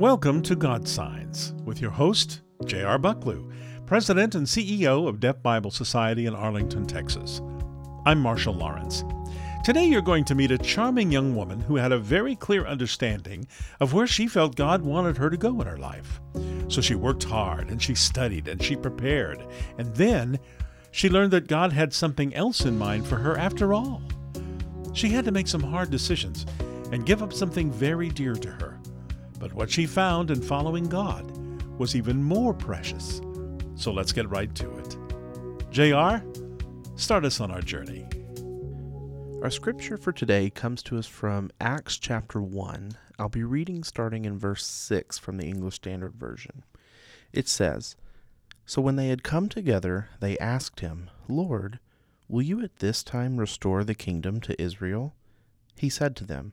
Welcome to God Signs with your host, J.R. Bucklew, President and CEO of Deaf Bible Society in Arlington, Texas. I'm Marshall Lawrence. Today you're going to meet a charming young woman who had a very clear understanding of where she felt God wanted her to go in her life. So she worked hard and she studied and she prepared, and then she learned that God had something else in mind for her after all. She had to make some hard decisions and give up something very dear to her. But what she found in following God was even more precious. So let's get right to it. JR, start us on our journey. Our scripture for today comes to us from Acts chapter 1. I'll be reading starting in verse 6 from the English Standard Version. It says, So when they had come together, they asked him, Lord, will you at this time restore the kingdom to Israel? He said to them,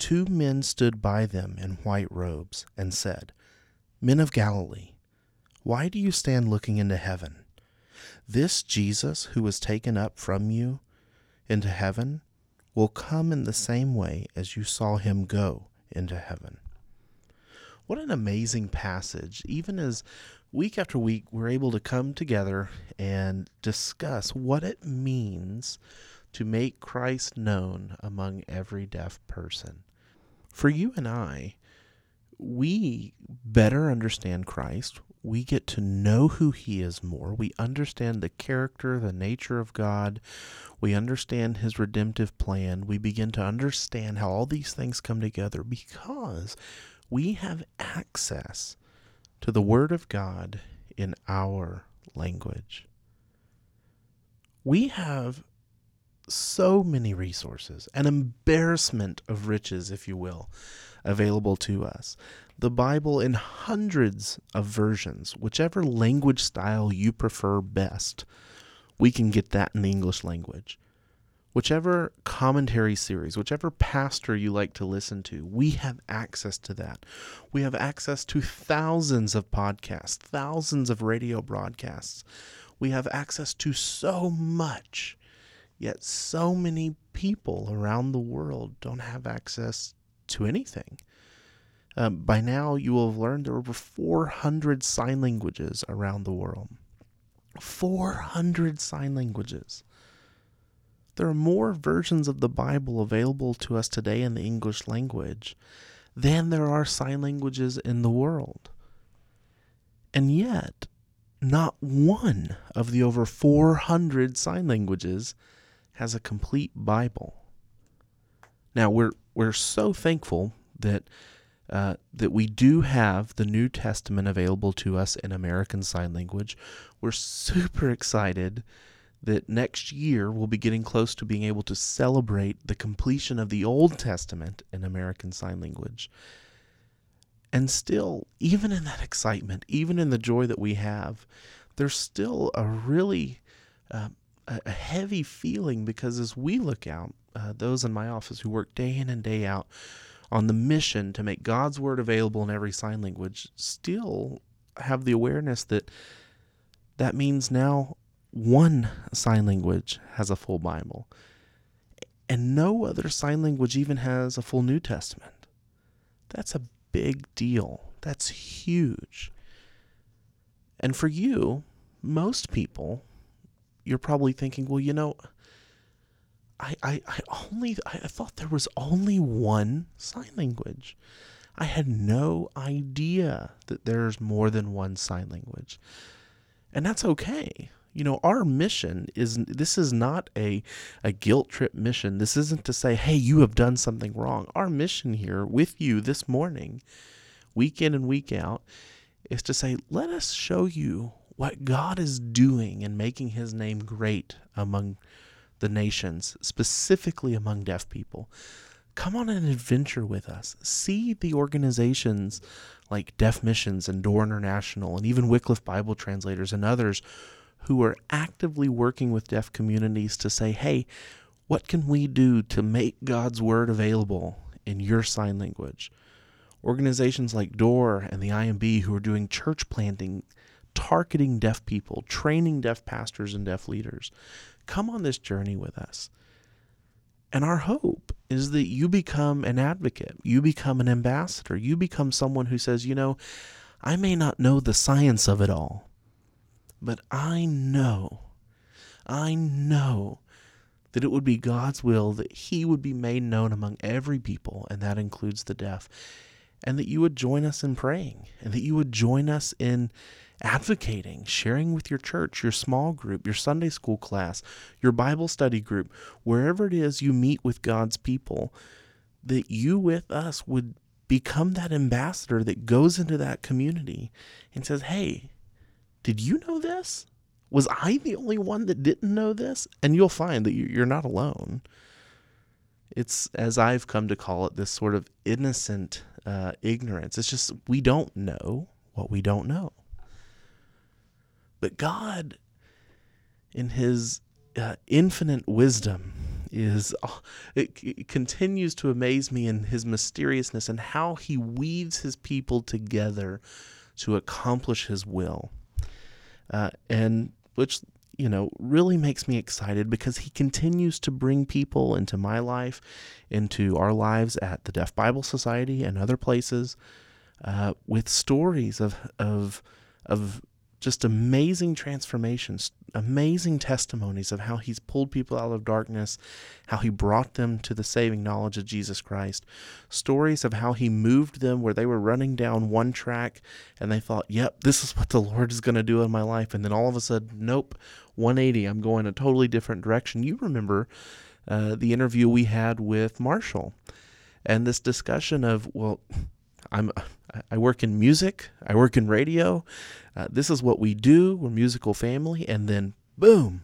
two men stood by them in white robes, and said, Men of Galilee, why do you stand looking into heaven? This Jesus who was taken up from you into heaven will come in the same way as you saw him go into heaven. What an amazing passage. Even as week after week we're able to come together and discuss what it means to make Christ known among every deaf person. For you and I, we better understand Christ we get to know who He is more. We understand the character, the nature of God. We understand His redemptive plan. We begin to understand how all these things come together because we have access to the Word of God in our language. We have so many resources, an embarrassment of riches, if you will, available to us the Bible in hundreds of versions, whichever language style you prefer best. We can get that in the English language. Whichever commentary series, whichever pastor you like to listen to, we have access to that. We have access to thousands of podcasts, thousands of radio broadcasts. We have access to so much, yet so many people around the world don't have access to anything. Um, by now, you will have learned there are over 400 sign languages around the world. 400 sign languages. There are more versions of the Bible available to us today in the English language than there are sign languages in the world. And yet, not one of the over 400 sign languages has a complete Bible. Now, we're, we're so thankful that uh, that we do have the New Testament available to us in American Sign Language. We're super excited that next year we'll be getting close to being able to celebrate the completion of the Old Testament in American Sign Language. And still, even in that excitement, even in the joy that we have, there's still a really uh, a heavy feeling because as we look out, uh, those in my office who work day in and day out on the mission to make God's word available in every sign language still have the awareness that that means now one sign language has a full Bible. And no other sign language even has a full New Testament. That's a big deal. That's huge. And for you, most people, you're probably thinking, well, you know, I, I, I only I thought there was only one sign language. I had no idea that there's more than one sign language. And that's okay. You know, our mission is this is not a a guilt trip mission. This isn't to say, "Hey, you have done something wrong." Our mission here with you this morning, week in and week out, is to say, "Let us show you what God is doing and making his name great among the nations, specifically among deaf people. come on an adventure with us. See the organizations like Deaf Missions and Door International and even Wycliffe Bible Translators and others who are actively working with deaf communities to say, hey, what can we do to make God's word available in your sign language? Organizations like Door and the IMB who are doing church planting, targeting deaf people, training deaf pastors and deaf leaders. Come on this journey with us. And our hope is that you become an advocate, you become an ambassador, you become someone who says, you know, I may not know the science of it all, but I know, I know that it would be God's will that He would be made known among every people, and that includes the deaf, and that you would join us in praying, and that you would join us in advocating, sharing with your church, your small group, your Sunday school class, your Bible study group, wherever it is you meet with God's people, that you with us would become that ambassador that goes into that community and says, Hey, did you know this? Was I the only one that didn't know this? And you'll find that you're not alone. It's, as I've come to call it, this sort of innocent uh, ignorance. It's just we don't know what we don't know. But God, in His uh, infinite wisdom, is it, it, continues to amaze me in His mysteriousness and how He weaves His people together to accomplish His will, uh, and which you know really makes me excited because He continues to bring people into my life, into our lives at the Deaf Bible Society and other places, uh, with stories of of of just amazing transformations, amazing testimonies of how he's pulled people out of darkness, how he brought them to the saving knowledge of Jesus Christ, stories of how he moved them where they were running down one track and they thought, yep, this is what the Lord is going to do in my life. And then all of a sudden, nope, 180, I'm going a totally different direction. You remember uh, the interview we had with Marshall and this discussion of, well, I'm I work in music, I work in radio. Uh, this is what we do. We're musical family, and then boom.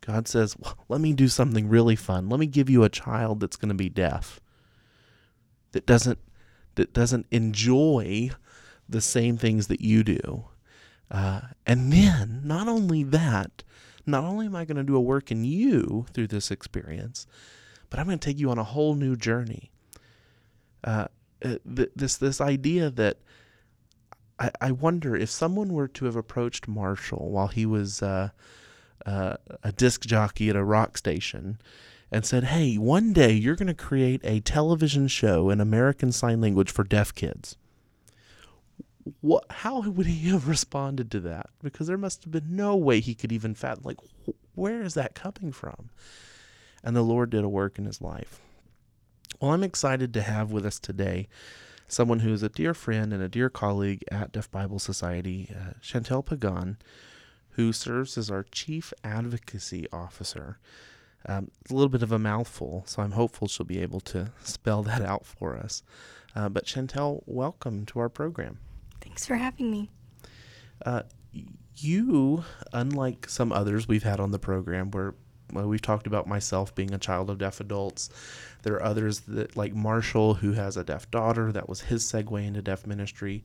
God says, well, "Let me do something really fun. Let me give you a child that's going to be deaf. That doesn't that doesn't enjoy the same things that you do." Uh, and then, not only that, not only am I going to do a work in you through this experience, but I'm going to take you on a whole new journey. Uh, uh, th- this this idea that I, I wonder if someone were to have approached Marshall while he was uh, uh, a disc jockey at a rock station and said, "Hey, one day you're going to create a television show in American Sign Language for deaf kids." What? How would he have responded to that? Because there must have been no way he could even fathom. Like, where is that coming from? And the Lord did a work in his life. Well, I'm excited to have with us today someone who is a dear friend and a dear colleague at Deaf Bible Society, uh, Chantel Pagan, who serves as our Chief Advocacy Officer. Um, it's a little bit of a mouthful, so I'm hopeful she'll be able to spell that out for us. Uh, but Chantel, welcome to our program. Thanks for having me. Uh, you, unlike some others we've had on the program, where Uh, we've talked about myself being a child of deaf adults. There are others that, like Marshall, who has a deaf daughter. That was his segue into deaf ministry.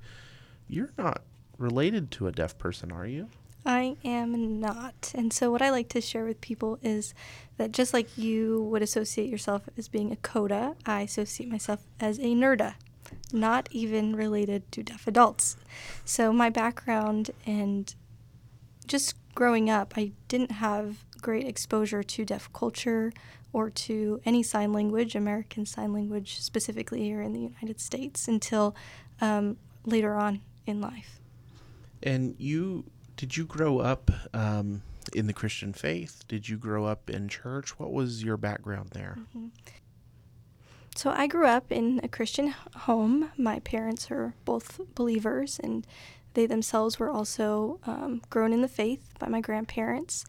You're not related to a deaf person, are you? I am not. And so, what I like to share with people is that just like you would associate yourself as being a CODA, I associate myself as a NERDA, not even related to deaf adults. So, my background and just growing up, I didn't have great exposure to deaf culture or to any sign language, American Sign Language specifically here in the United States, until um, later on in life. And you, did you grow up um, in the Christian faith? Did you grow up in church? What was your background there? Mm-hmm. So I grew up in a Christian home. My parents are both believers, and they themselves were also um, grown in the faith by my grandparents.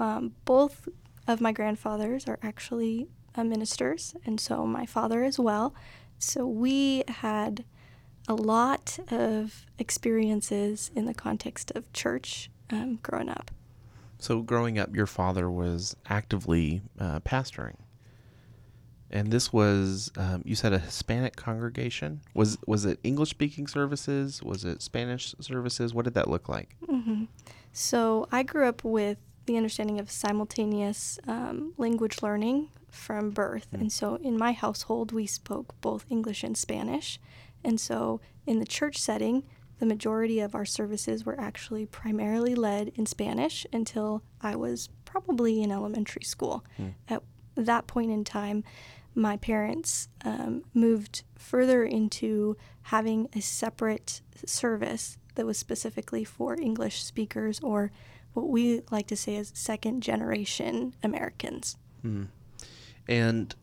Um, both of my grandfathers are actually uh, ministers, and so my father as well. So we had a lot of experiences in the context of church um, growing up. So, growing up, your father was actively uh, pastoring. And this was um, you said a Hispanic congregation. Was was it English speaking services? Was it Spanish services? What did that look like? hmm So I grew up with the understanding of simultaneous um, language learning from birth. Mm. And so in my household, we spoke both English and Spanish. And so in the church setting, the majority of our services were actually primarily led in Spanish until I was probably in elementary school. Mm. At that point in time, my parents um, moved further into having a separate service that was specifically for English speakers or what we like to say as second generation Americans. Mm. And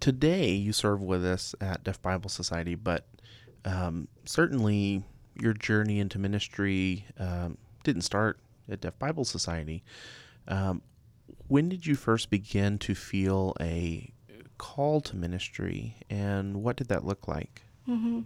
today you serve with us at Deaf Bible Society, but um, certainly your journey into ministry um, didn't start at Deaf Bible Society. Um, when did you first begin to feel a call to ministry, and what did that look like? hmm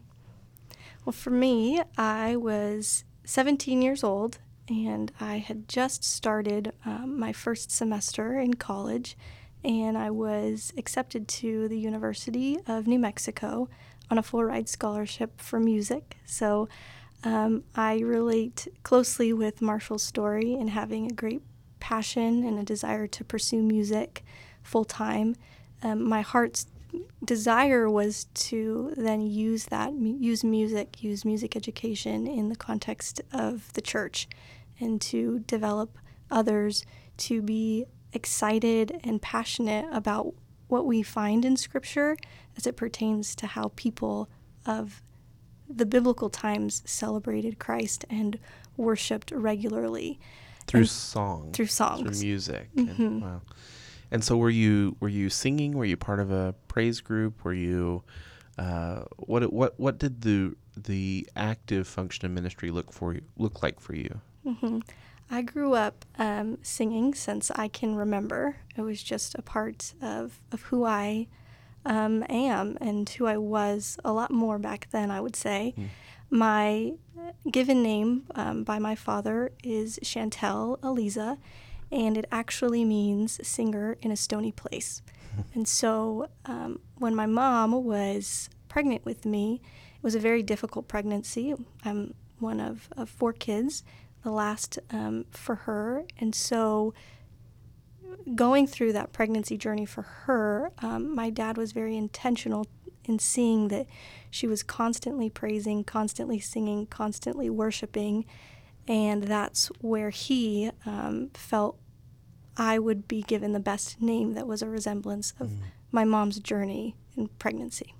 Well, for me, I was 17 years old and I had just started um, my first semester in college, and I was accepted to the University of New Mexico on a full ride scholarship for music. So um, I relate closely with Marshall's story in having a great passion and a desire to pursue music full time. Um, my heart's desire was to then use that, use music, use music education in the context of the church, and to develop others to be excited and passionate about what we find in Scripture as it pertains to how people of the biblical times celebrated Christ and worshiped regularly Through And- song, through songs. through music. Mhm. And, wow. And so, were you were you singing? Were you part of a praise group? Were you uh, what what what did the the active function of ministry look for you look like for you? Hmm I grew up um, singing since I can remember. It was just a part of, of who I um, am and who I was a lot more back then, I would say. Mm. My given name um, by my father is Chantel Eliza, and it actually means singer in a stony place. and so um, when my mom was pregnant with me, it was a very difficult pregnancy. I'm one of, of four kids, the last um, for her. And so going through that pregnancy journey for her, um, my dad was very intentional in seeing that she was constantly praising, constantly singing, constantly worshiping. And that's where he um, felt I would be given the best name that was a resemblance of Mm. my mom's journey in pregnancy.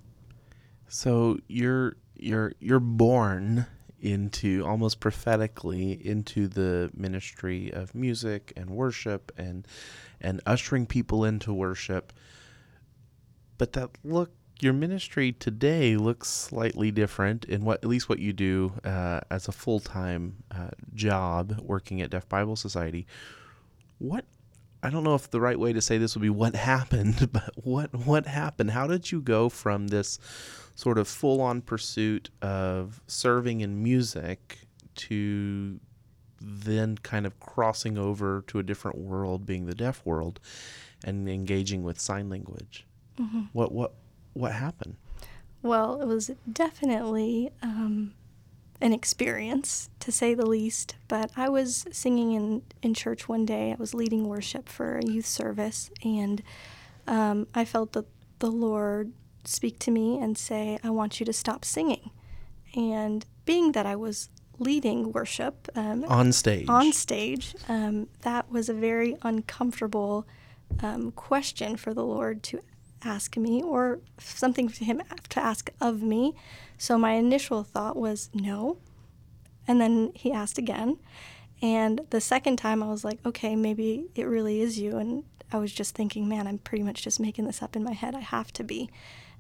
So you're you're you're born into almost prophetically into the ministry of music and worship and and ushering people into worship. But that look your ministry today looks slightly different in what at least what you do uh, as a full time uh, job working at Deaf Bible Society. What I don't know if the right way to say this would be what happened, but what what happened? How did you go from this sort of full on pursuit of serving in music to then kind of crossing over to a different world, being the deaf world, and engaging with sign language? Mhm. What what what happened? Well, it was definitely um, an experience, to say the least. But I was singing in, in church one day. I was leading worship for a youth service, and um, I felt that the Lord speak to me and say, I want you to stop singing. And being that I was leading worship um, On stage. on stage, um, that was a very uncomfortable um, question for the Lord to ask me, or something for Him to ask of me. So my initial thought was no. And then He asked again. And the second time, I was like, okay, maybe it really is you. And I was just thinking, man, I'm pretty much just making this up in my head. I have to be.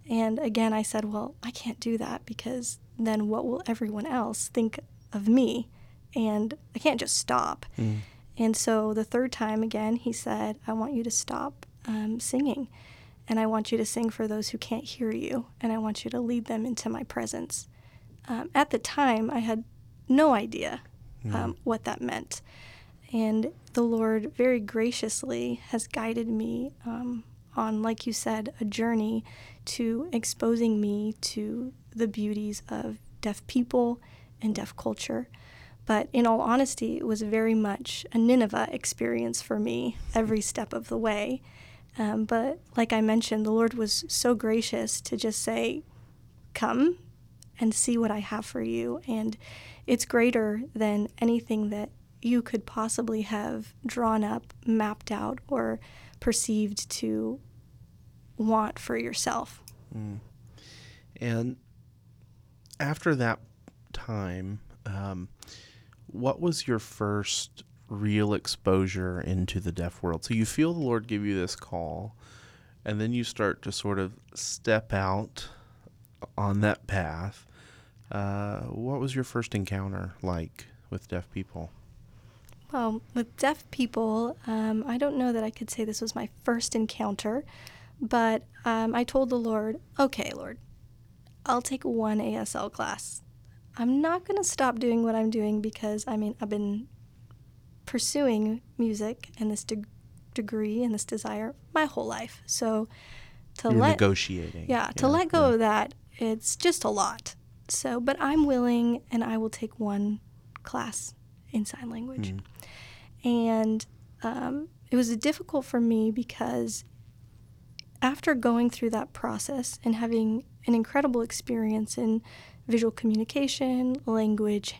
And again, I said, well, I can't do that because then what will everyone else think of me? And I can't just stop. Mm. And so the third time again, he said, I want you to stop um, singing. And I want you to sing for those who can't hear you. And I want you to lead them into my presence. Um, at the time, I had no idea um, what that meant. And the Lord very graciously has guided me um, on, like you said, a journey to exposing me to the beauties of deaf people and deaf culture. But in all honesty, it was very much a Nineveh experience for me every step of the way. Um, but like I mentioned, the Lord was so gracious to just say, Come and see what I have for you. And it's greater than anything that you could possibly have drawn up, mapped out, or perceived to want for yourself. Mm. And after that time, um, what was your first real exposure into the deaf world? So you feel the Lord give you this call, and then you start to sort of step out on that path. Uh, what was your first encounter like with deaf people? Well, with deaf people, um, I don't know that I could say this was my first encounter, but um, I told the Lord, okay, Lord, I'll take one ASL class. I'm not going to stop doing what I'm doing because, I mean, I've been pursuing music and this de- degree and this desire my whole life. So to You're let negotiating. Yeah, to yeah, let go yeah. of that, it's just a lot. So, but I'm willing and I will take one class in sign language. Mm. And um, it was difficult for me because after going through that process and having an incredible experience in visual communication, language,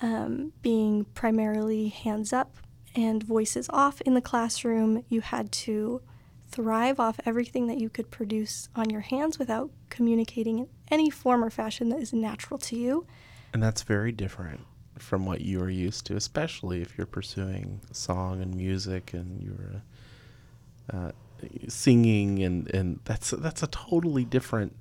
um, being primarily hands up and voices off in the classroom, you had to thrive off everything that you could produce on your hands without communicating in any form or fashion that is natural to you. And that's very different from what you are used to, especially if you're pursuing song and music and you're uh, singing, and, and that's that's a totally different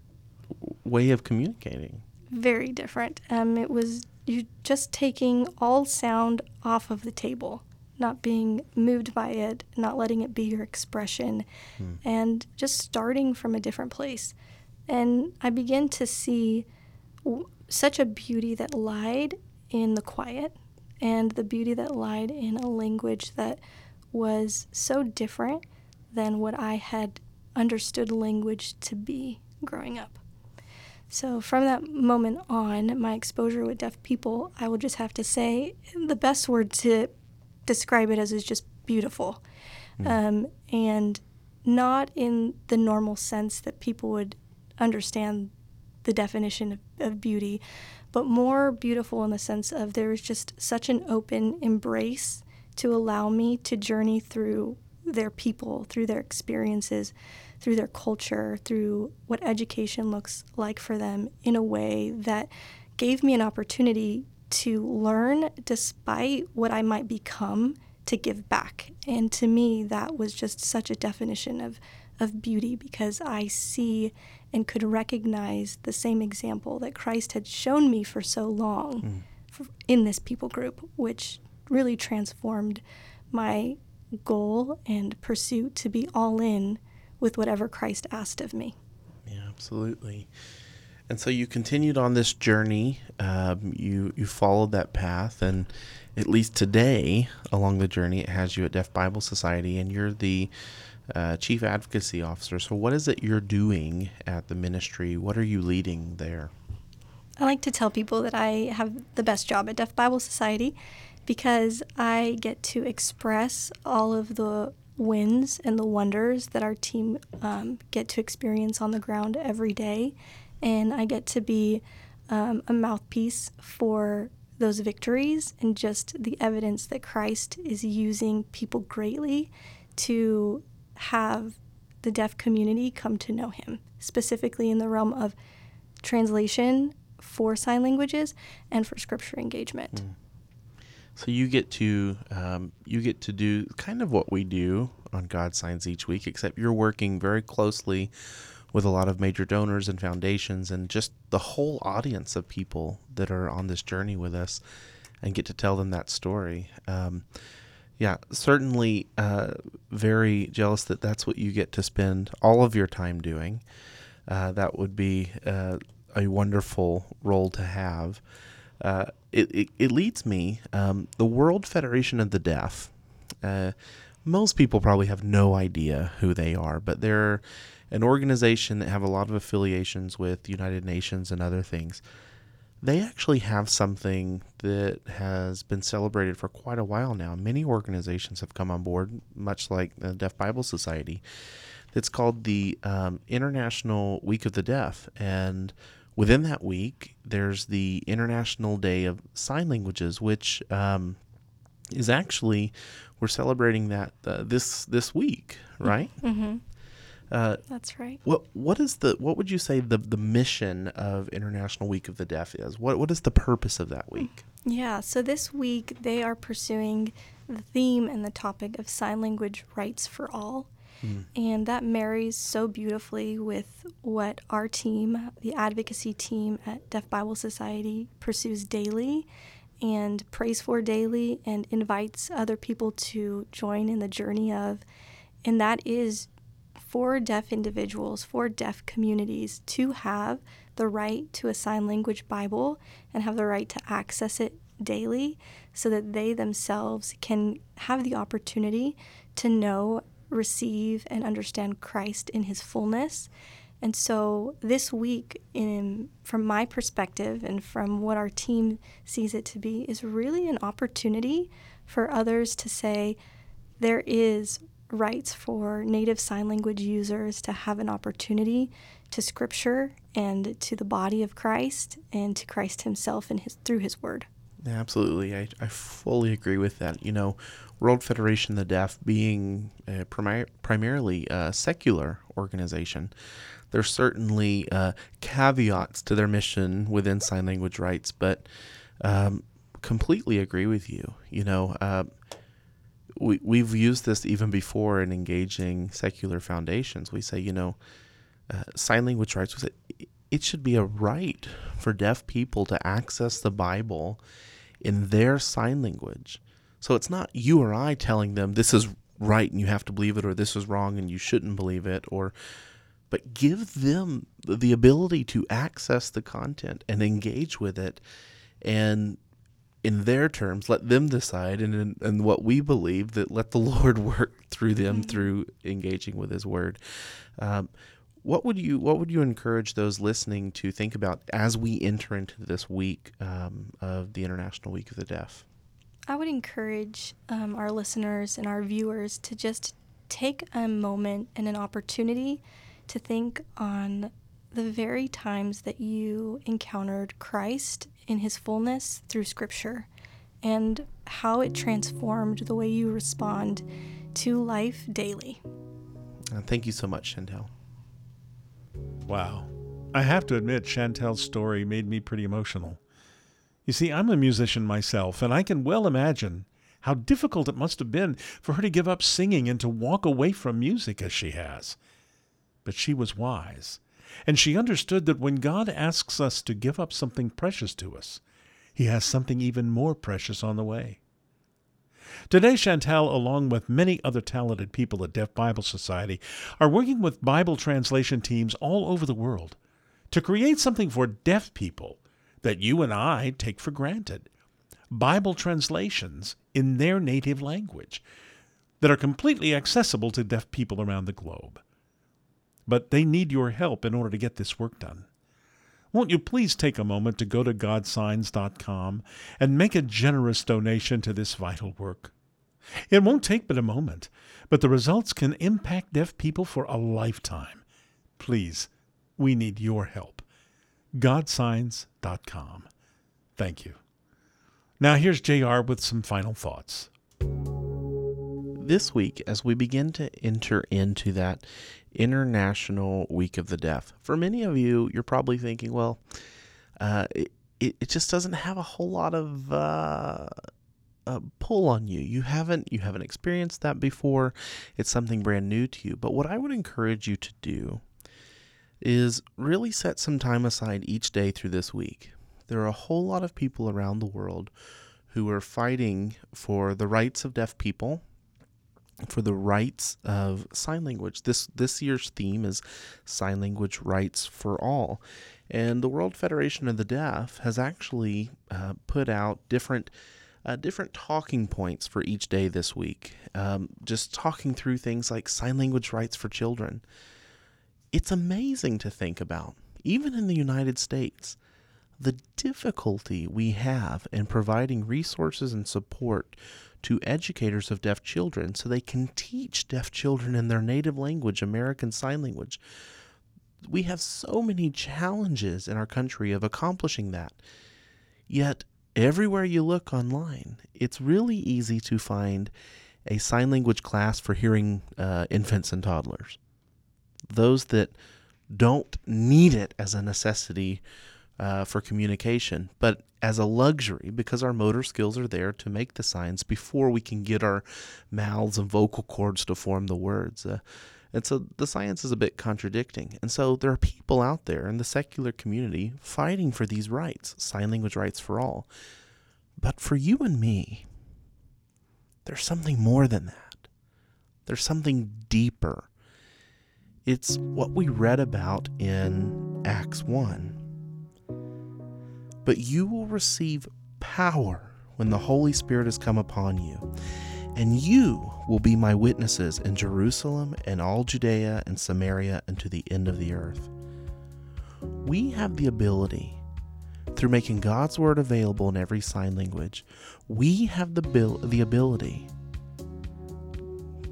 way of communicating. Very different. Um, it was you just taking all sound off of the table, not being moved by it, not letting it be your expression, hmm. and just starting from a different place. And I began to see w- such a beauty that lied in the quiet and the beauty that lied in a language that was so different than what I had understood language to be growing up. So, from that moment on, my exposure with deaf people, I will just have to say the best word to describe it as is just beautiful. Mm. Um, and not in the normal sense that people would understand the definition of, of beauty, but more beautiful in the sense of there is just such an open embrace to allow me to journey through their people, through their experiences, through their culture, through what education looks like for them in a way that gave me an opportunity to learn despite what I might become to give back. And to me, that was just such a definition of, of beauty because I see and could recognize the same example that Christ had shown me for so long mm. for, in this people group, which really transformed my goal and pursuit to be all in with whatever Christ asked of me. Yeah, absolutely. And so you continued on this journey. Um, you you followed that path, and at least today, along the journey, it has you at Deaf Bible Society, and you're the uh, chief advocacy officer. So, what is it you're doing at the ministry? What are you leading there? I like to tell people that I have the best job at Deaf Bible Society because I get to express all of the wins and the wonders that our team um, get to experience on the ground every day. And I get to be um, a mouthpiece for those victories and just the evidence that Christ is using people greatly to have the deaf community come to know him, specifically in the realm of translation for sign languages and for scripture engagement. Mm. So you get to um, you get to do kind of what we do on God Signs each week, except you're working very closely with a lot of major donors and foundations and just the whole audience of people that are on this journey with us, and get to tell them that story. Um, yeah, certainly uh, very jealous that that's what you get to spend all of your time doing. Uh, that would be uh, a wonderful role to have. It, it, it, leads me, um, the World Federation of the Deaf, uh, most people probably have no idea who they are, but they're an organization that have a lot of affiliations with United Nations and other things. They actually have something that has been celebrated for quite a while now. Many organizations have come on board, much like the Deaf Bible Society. It's called the um, International Week of the Deaf, and within that week, there's the International Day of Sign Languages, which um, is actually we're celebrating that uh, this this week, right? Mm-hmm. Uh, That's right. what what is the what would you say the the mission of International Week of the Deaf is? What what is the purpose of that week? Yeah, so this week they are pursuing the theme and the topic of sign language rights for all. Mm. And that marries so beautifully with what our team, the advocacy team at Deaf Bible Society, pursues daily and prays for daily and invites other people to join in the journey of. And that is for deaf individuals, for deaf communities to have the right to a sign language Bible and have the right to access it daily so that they themselves can have the opportunity to know, receive, and understand Christ in his fullness. And so this week, in, from my perspective and from what our team sees it to be, is really an opportunity for others to say there is rights for native sign language users to have an opportunity to scripture and to the body of Christ and to Christ himself and his through his word. Absolutely, I, I fully agree with that. You know, World Federation of the Deaf being primi- primarily a secular organization, there's certainly uh, caveats to their mission within sign language rights, but um, completely agree with you. You know, uh, we, we've used this even before in engaging secular foundations. We say, you know, uh, sign language rights, it should be a right for deaf people to access the Bible in their sign language. So it's not you or I telling them this is right and you have to believe it or this is wrong and you shouldn't believe it or but give them the ability to access the content and engage with it. And in their terms let them decide and in, and what we believe that let the lord work through them Mhm. through engaging with his word. Um, what would you what would you encourage those listening to think about as we enter into this week um, of the international week of the deaf I would encourage um, our listeners and our viewers to just take a moment and an opportunity to think on the very times that you encountered Christ in his fullness through Scripture and how it transformed the way you respond to life daily. uh, thank you so much chantel Wow. I have to admit, Chantel's story made me pretty emotional. You see, I'm a musician myself, and I can well imagine how difficult it must have been for her to give up singing and to walk away from music as she has. But she was wise, and she understood that when God asks us to give up something precious to us, He has something even more precious on the way. Today, Chantel, along with many other talented people at Deaf Bible Society, are working with Bible translation teams all over the world to create something for deaf people that you and I take for granted Bible translations in their native language that are completely accessible to deaf people around the globe. But they need your help in order to get this work done. Won't you please take a moment to go to godsigns.com and make a generous donation to this vital work? It won't take but a moment, but the results can impact deaf people for a lifetime. Please, we need your help. Godsigns.com. Thank you. Now here's JR with some final thoughts. this week as we begin to enter into that international week of the deaf for many of you you're probably thinking well uh, it, it just doesn't have a whole lot of uh, uh, pull on you you haven't you haven't experienced that before it's something brand new to you but what i would encourage you to do is really set some time aside each day through this week there are a whole lot of people around the world who are fighting for the rights of deaf people for the rights of sign language. This this year's theme is sign language rights for all, and the World Federation of the Deaf has actually uh, put out different uh, different talking points for each day this week. Um, just talking through things like sign language rights for children. It's amazing to think about, even in the United States, the difficulty we have in providing resources and support to educators of deaf children so they can teach deaf children in their native language, American Sign Language. We have so many challenges in our country of accomplishing that. Yet, everywhere you look online, it's really easy to find a sign language class for hearing uh, infants and toddlers. Those that don't need it as a necessity uh, for communication, but as a luxury because our motor skills are there to make the signs before we can get our mouths and vocal cords to form the words. Uh, and so the science is a bit contradicting. And so there are people out there in the secular community fighting for these rights, sign language rights for all. But for you and me, there's something more than that. There's something deeper. It's what we read about in Acts 1 but you will receive power when the Holy Spirit has come upon you. And you will be my witnesses in Jerusalem and all Judea and Samaria and to the end of the earth. We have the ability, through making God's word available in every sign language, we have the, bil- the ability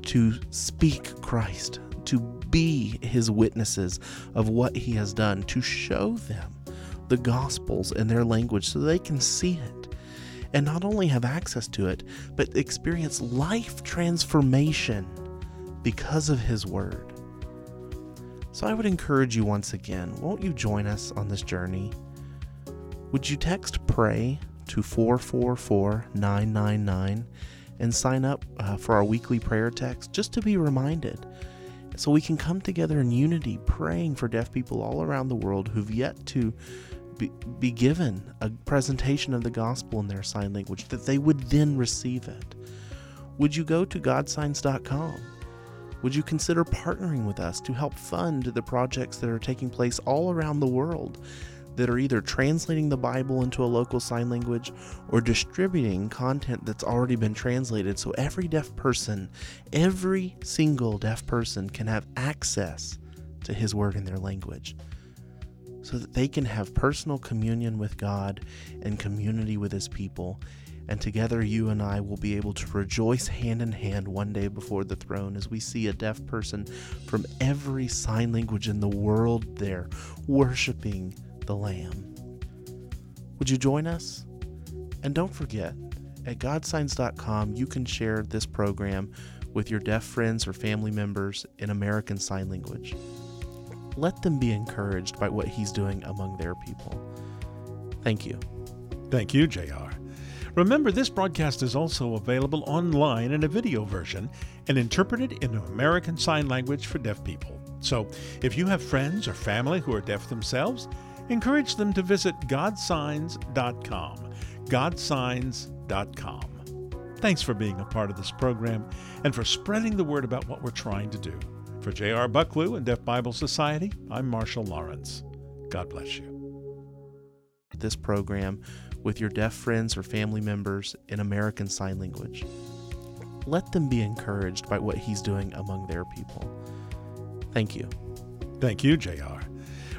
to speak Christ, to be his witnesses of what he has done, to show them the Gospels in their language so they can see it and not only have access to it, but experience life transformation because of His Word. So I would encourage you once again, won't you join us on this journey? Would you text PRAY to 444 999 and sign up uh, for our weekly prayer text just to be reminded? So we can come together in unity praying for deaf people all around the world who've yet to be, be given a presentation of the gospel in their sign language, that they would then receive it? Would you go to godsigns.com? Would you consider partnering with us to help fund the projects that are taking place all around the world that are either translating the Bible into a local sign language or distributing content that's already been translated so every deaf person, every single deaf person can have access to His Word in their language? so that they can have personal communion with God and community with His people. And together, you and I will be able to rejoice hand in hand one day before the throne as we see a deaf person from every sign language in the world there worshiping the Lamb. Would you join us? And don't forget, at godsigns.com, you can share this program with your deaf friends or family members in American Sign Language let them be encouraged by what he's doing among their people. Thank you. Thank you, JR. Remember, this broadcast is also available online in a video version and interpreted into American Sign Language for deaf people. So, if you have friends or family who are deaf themselves, encourage them to visit godsigns.com. Godsigns.com. Thanks for being a part of this program and for spreading the word about what we're trying to do. For J.R. Bucklew and Deaf Bible Society, I'm Marshall Lawrence. God bless you. This program with your deaf friends or family members in American Sign Language. Let them be encouraged by what he's doing among their people. Thank you. Thank you, JR.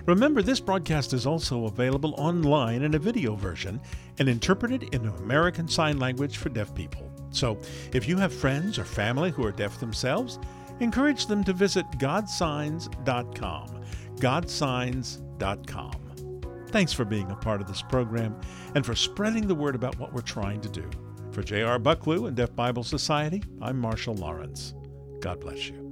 Remember, this broadcast is also available online in a video version and interpreted into American Sign Language for deaf people. So, if you have friends or family who are deaf themselves, encourage them to visit godsigns.com. Godsigns.com. Thanks for being a part of this program and for spreading the word about what we're trying to do. For J.R. Bucklew and Deaf Bible Society, I'm Marshall Lawrence. God bless you.